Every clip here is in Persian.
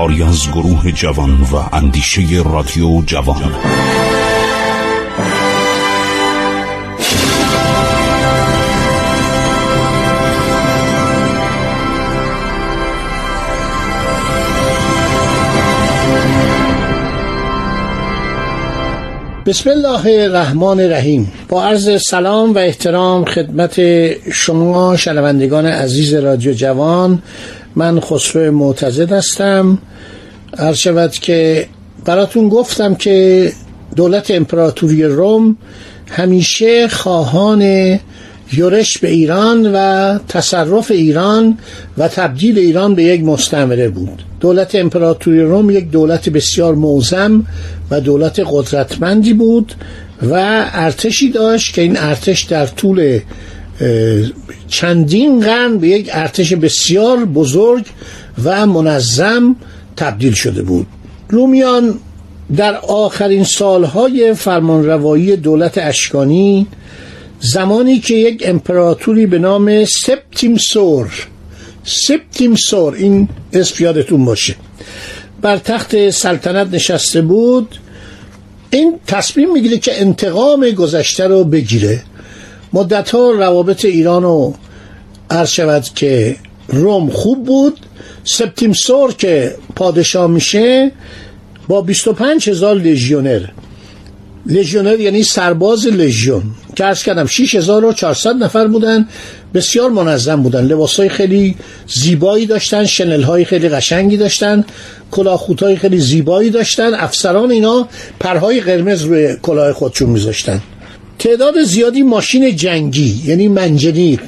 کاری از گروه جوان و اندیشه رادیو جوان. بسم الله الرحمن الرحیم. با عرض سلام و احترام خدمت شما شنوندگان عزیز رادیو جوان. من خسرو معتزد هستم. عرض شود که براتون گفتم که دولت امپراتوری روم همیشه خواهان یورش به ایران و تصرف ایران و تبدیل ایران به یک مستعمره بود. دولت امپراتوری روم یک دولت بسیار موزم و دولت قدرتمندی بود و ارتشی داشت که این ارتش در طول چندین قرن به یک ارتش بسیار بزرگ و منظم تبدیل شده بود. رومیان در آخرین سالهای فرمانروایی دولت اشکانی زمانی که یک امپراتوری به نام سپتیم سور سپتیم سور این اسم یادتون باشه بر تخت سلطنت نشسته بود این تصمیم می‌گیره که انتقام گذشته رو بگیره. مدت ها روابط ایران و عرض شود که روم خوب بود. سپتیم سور که پادشاه میشه با 25 هزار لژیونر. لژیونر یعنی سرباز لژیون. که ارز کردم 6400 نفر بودن بسیار منظم بودن. لباس های خیلی زیبایی داشتن شنل های خیلی قشنگی داشتن کلاهخوت های خیلی زیبایی داشتن. افسران اینا پرهای قرمز روی کلاه خودشون میذاشتن. تعداد زیادی ماشین جنگی یعنی منجنیق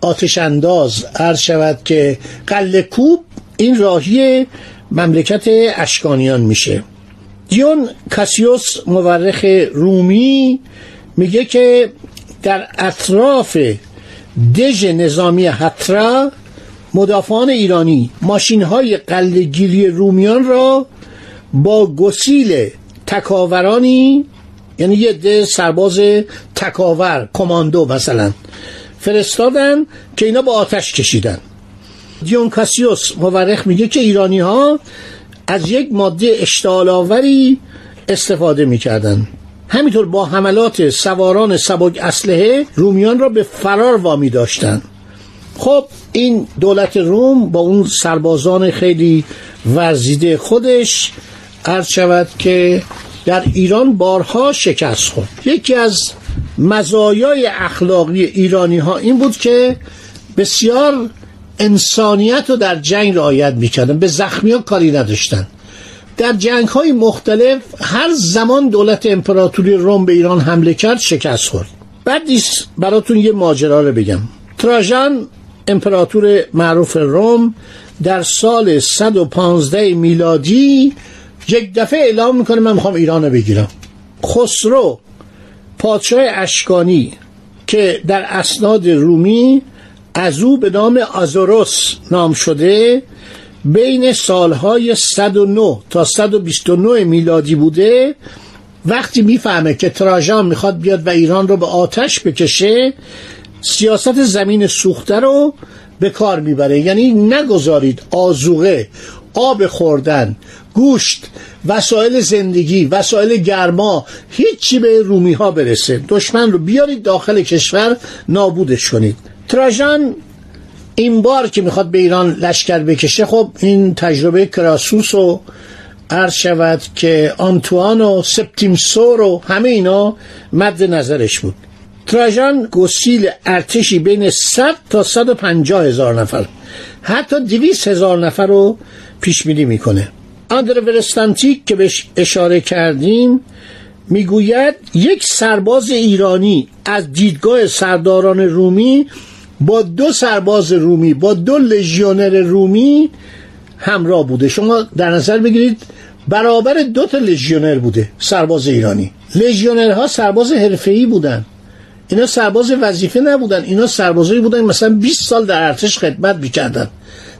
آتش انداز عرض شود که قله کوب این راهی مملکت اشکانیان میشه. دیون کاسیوس مورخ رومی میگه که در اطراف دژ نظامی حترا مدافعان ایرانی ماشین های قلگیری رومیان را با گسیل تکاورانی یعنی یه ده سرباز تکاور کماندو مثلا فرستادن که اینا با آتش کشیدن. دیون کاسیوس مورخ میگه که ایرانی ها از یک ماده اشتعال استفاده می‌کردن. همینطور با حملات سواران سبک اسلحه رومیان را به فرار وامی داشتند خب این دولت روم با اون سربازان خیلی ورزیده خودش عرض شود که در ایران بارها شکست خورد. یکی از مزایای اخلاقی ایرانی ها این بود که بسیار انسانیت رو در جنگ رعایت می‌کردن. به زخمی ها کاری نداشتن. در جنگ های مختلف هر زمان دولت امپراتوری روم به ایران حمله کرد شکست خورد. بعد براتون یه ماجرا رو بگم. تراژان امپراتور معروف روم در سال 115 میلادی یک دفعه اعلام می‌کنه من می‌خوام ایران رو بگیرم. خسرو پادشاه اشکانی که در اسناد رومی از او به نام آزوروس نام شده بین سالهای 109 تا 129 میلادی بوده. وقتی می‌فهمه که تراژان می‌خواد بیاد و ایران رو به آتش بکشه سیاست زمین سوخته رو به کار می‌بره. یعنی نگذارید آزوغه آب خوردن گوشت وسایل زندگی وسایل گرما هیچی به رومی ها برسه. دشمن رو بیارید داخل کشور نابودش کنید. تراژان این بار که می‌خواد به ایران لشکر بکشه خب این تجربه کراسوس و عرض شود که آنتوان و سپتیمسور و همه اینا مد نظرش بود. تراژان گسیل ارتشی بین 100 تا 150 هزار نفر. حتی 200 هزار نفر رو پیش بینی می‌کنه. آندر ورستانتیک که بهش اشاره کردیم می‌گوید یک سرباز ایرانی از دیدگاه سرداران رومی با دو سرباز رومی با دو لژیونر رومی همراه بوده. شما در نظر بگیرید برابر دو تا لژیونر بوده سرباز ایرانی. لژیونرها سرباز حرفه‌ای بودن. اینا سرباز وظیفه نبودن. اینا سربازایی بودن مثلا 20 سال در ارتش خدمت می‌کردن.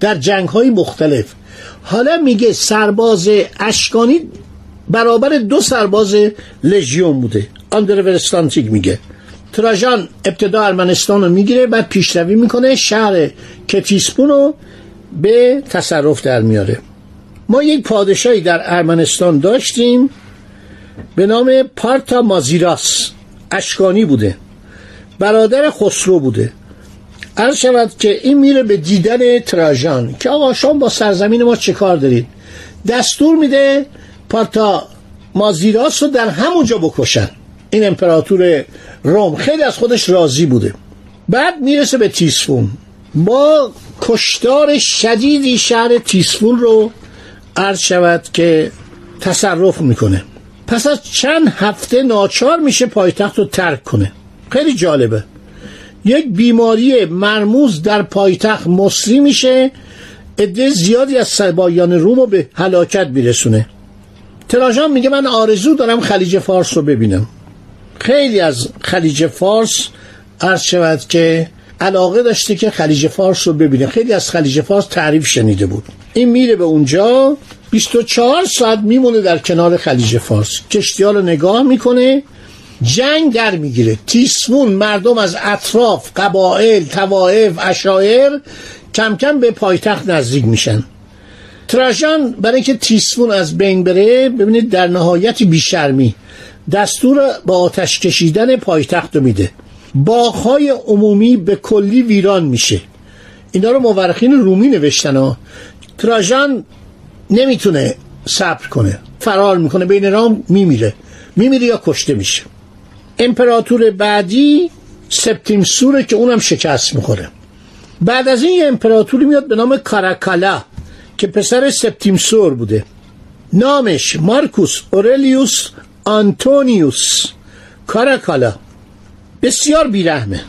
در جنگ های مختلف. حالا میگه سرباز اشکانی برابر دو سرباز لژیون بوده. آندرورستانتیک میگه. تراژان ابتدا ارمنستان رو می‌گیره بعد پیشروی می‌کنه شهر کتیسپون رو به تصرف در میاره. ما یک پادشاهی در ارمنستان داشتیم به نام پارتا مازیراس. اشکانی بوده. برادر خسرو بوده. عرض شود که این میره به دیدن تراژان که آقا شما با سرزمین ما چه کار دارید؟ دستور میده پارتا مازیراس رو در همونجا بکشن. این امپراتور روم خیلی از خودش راضی بوده. بعد می‌رسه به تیسفون. با کشتار شدیدی شهر تیسفون رو عرض شود که تصرف می‌کنه. پس از چند هفته ناچار میشه پایتخت رو ترک کنه. خیلی جالبه. یک بیماری مرموز در پایتخت مصری میشه عده زیادی از سبایان روم رو به هلاکت میرسونه. تراژان میگه من آرزو دارم خلیج فارس رو ببینم. خیلی از خلیج فارس عرض شود که علاقه داشته که خلیج فارس رو ببینه. خیلی از خلیج فارس تعریف شنیده بود. این میره به اونجا 24 ساعت میمونه در کنار خلیج فارس. کشتیال رو نگاه می‌کنه جنگ در می‌گیره. تیسفون مردم از اطراف قبائل توائف اشایر کم کم به پایتخت نزدیک میشن. تراژان برای اینکه تیسفون از بین بره ببینید در نهایت بیشرمی دستور با آتش کشیدن پایتخت رو میده. باغهای عمومی به کلی ویران میشه. اینا رو مورخین رومی نوشتن ها. تراژان نمی‌تونه صبر کنه. فرار می‌کنه. بین رام میمیره. میمیره یا کشته میشه. امپراتور بعدی سپتیم سوره که اونم شکست می‌خوره. بعد از این یه امپراتوری میاد به نام کاراکالا که پسر سپتیم سور بوده. نامش مارکوس اورلیوس آنتونیوس. کاراکالا. بسیار بیرحمه.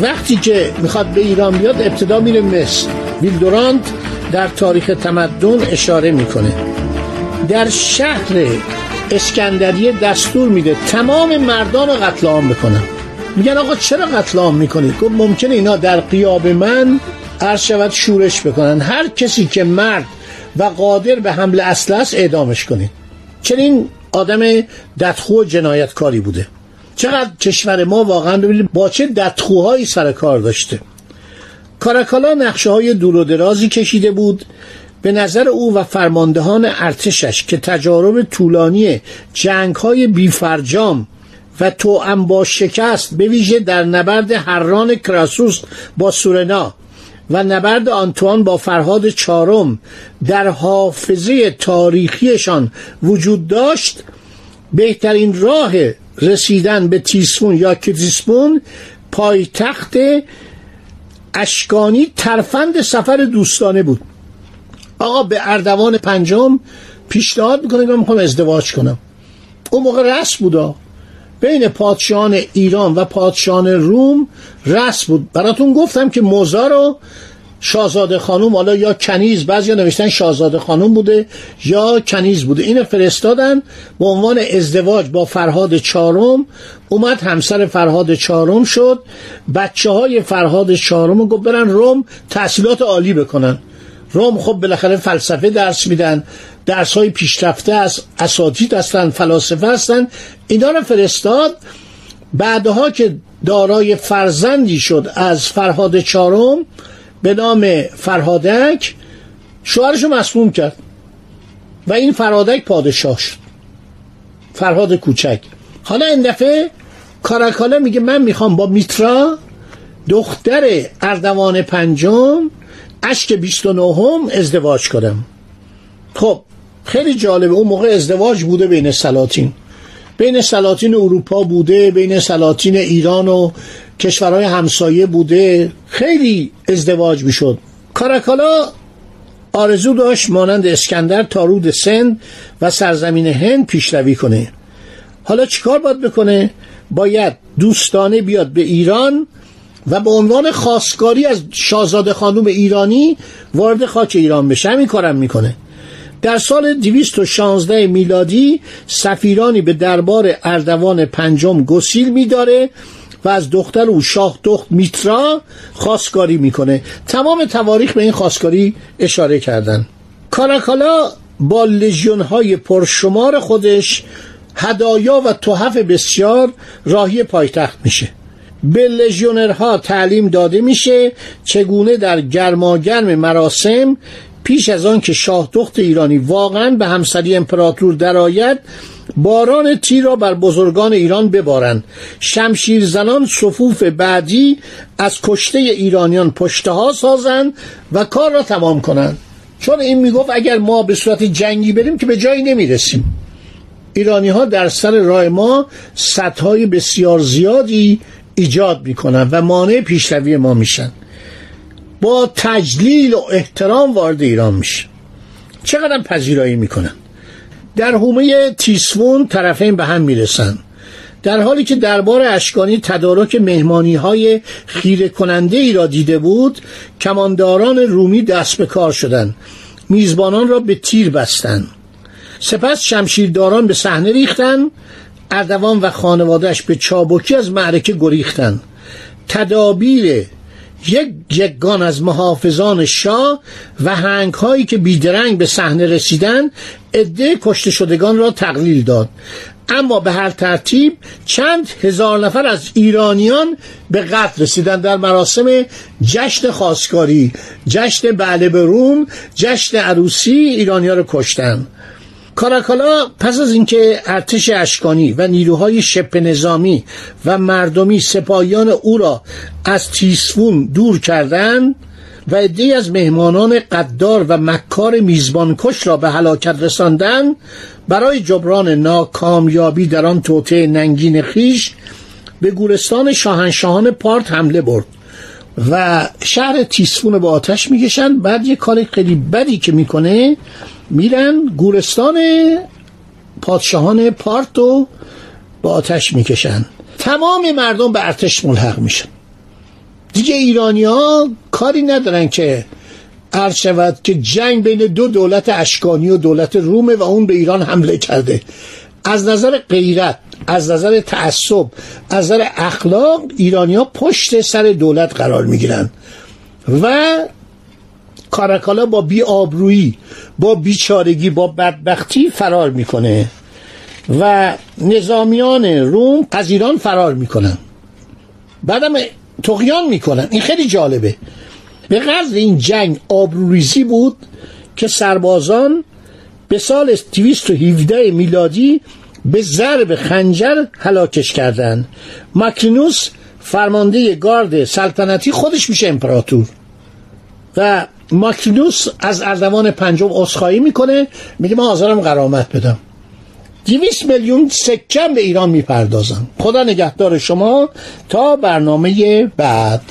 وقتی که می‌خواد به ایران بیاد ابتدا میره مصر. ویلدورانت در تاریخ تمدن اشاره می‌کنه. در شهر اسکندریه دستور میده تمام مردان رو قتل عام بکنن. میگن آقا چرا قتل عام می‌کنید؟ گفت ممکنه اینا در قیاب من عرض شود شورش بکنن. هر کسی که مرد و قادر به حمل اصل است اعدامش کنید. چنین آدم ددخو جنایتکاری بوده. چقدر کشور ما واقعا ببینید با چه دتخوهایی سر کار داشته. کاراکالا نقشه های دور و درازی کشیده بود. به نظر او و فرماندهان ارتشش که تجارب طولانی جنگ های بیفرجام و تو با شکست به ویژه در نبرد هران کراسوس با سورنا و نبرد آنتوان با فرهاد چارم در حافظه تاریخیشان وجود داشت بهترین راه رسیدن به تیسفون یا کتیسفون پایتخت اشکانی ترفند سفر دوستانه بود. آقا به اردوان پنجم پیشنهاد می‌کنه من می‌خوام ازدواج کنم. اون موقع رس بودا بین پادشاهان ایران و پادشاهان روم رس بود. براتون گفتم که موزا رو شاهزاده خانوم حالا یا کنیز بعضی نوشتن شاهزاده خانوم بوده یا کنیز بوده. اینو فرستادن به عنوان ازدواج با فرهاد چارم اومد همسر فرهاد چارم شد. بچه های فرهاد چارم رو گفت برن روم تحصیلات عالی بکنن. روم خب بالاخره فلسفه درس میدن. درس های پیشرفته از اساتید هستن فلاسفه هستن. اینا رو فرستاد. بعدها که دارای فرزندی شد از فرهاد چارم به نام فرهادک شوهرشو مسموم کرد. و این فرهادک پادشاه شد. فرهاد کوچک. حالا این دفعه کاراکالا میگه من می‌خوام با میترا دختر اردوان پنجم اشک 29 هم ازدواج کنم. خب خیلی جالبه. اون موقع ازدواج بوده بین سلاطین. بین سلاطین اروپا بوده بین سلاطین ایران و کشورهای همسایه بوده خیلی ازدواج می‌شد. کاراکالا آرزو داشت مانند اسکندر تا رود سند و سرزمین هند پیشروی کنه. حالا چیکار باید بکنه؟ باید دوستانه بیاد به ایران و به عنوان خواستگاری از شاهزاده خانوم ایرانی وارد خاک ایران بشه. همین کارم می‌کنه. در سال 216 میلادی سفیرانی به دربار اردوان پنجم گسیل میداره و از دختر او شاه دخت میترا خواستگاری می‌کنه. تمام تواریخ به این خواستگاری اشاره کردن. کاراکالا با لژیون های پرشمار خودش هدایا و تحف بسیار راهی پایتخت میشه. به لژیونرها تعلیم داده میشه چگونه در گرماگرم مراسم پیش از آن که شاه دخت ایرانی واقعا به همسری امپراتور درآید باران تیر را بر بزرگان ایران ببارند. شمشیر زنان صفوف بعدی از کشته ایرانیان پشته سازند و کار را تمام کنند. چون این می‌گفت اگر ما به صورت جنگی بریم که به جایی نمی‌رسیم. ایرانی ها در سر راه ما سطح بسیار زیادی ایجاد می‌کنن و مانع پیشروی ما میشن. با تجلیل و احترام وارد ایران میشه. چقدر پذیرایی می‌کنن؟ در حومه تیسفون طرفین به هم می‌رسن. در حالی که دربار اشکانی تدارک مهمانی های خیره کننده ای را دیده بود کمانداران رومی دست به کار شدند میزبانان را به تیر بستند سپس شمشیرداران به صحنه ریختند اردوان و خانوادهش به چابکی از معرکه گریختند تدابیر یک جگان از محافظان شاه و هنگ هایی که بیدرنگ به صحنه رسیدن عده کشته شدگان را تقلیل داد. اما به هر ترتیب چند هزار نفر از ایرانیان به قتل رسیدن در مراسم جشن خواستگاری جشن بعله به روم جشن عروسی ایرانیا رو کشتن کاراکالا پس از اینکه ارتش اشکانی و نیروهای شبه نظامی و مردمی سپاهیان او را از تیسفون دور کردند و عدهای از مهمانان قدار و مکار میزبانکش را به هلاکت رساندند برای جبران ناکامیابی در آن توطعه ننگین خیش به گورستان شاهنشاهان پارت حمله برد و شهر تیسفون به آتش می‌کشن بعد یه کار خیلی بدی که می‌کنه میرن گورستان پادشاهان پارتو با آتش می‌کشن. تمام مردم به ارتش ملحق میشن. دیگه ایرانی ها کاری ندارن که عرض شود که جنگ بین دو دولت اشکانی و دولت رومه و اون به ایران حمله کرده. از نظر غیرت از نظر تعصب از نظر اخلاق ایرانیا پشت سر دولت قرار می‌گیرن. و کاراکالا با بی آبرویی با بیچارگی با بدبختی فرار می‌کنه و نظامیان روم از فرار می‌کنن. بعدم تقیان می‌کنن. این خیلی جالبه. به قدر این جنگ آبروریزی بود که سربازان به سال 217 میلادی به ضرب خنجر هلاکش کردند ماکرینوس فرمانده گارد سلطنتی خودش میشه امپراتور. و ماکرینوس از اردوان پنجم عذرخواهی می‌کنه. میگه من حاضرم قرامت بدم. دیویس میلیون سکم به ایران می‌پردازم. خدا نگهدار شما تا برنامه بعد.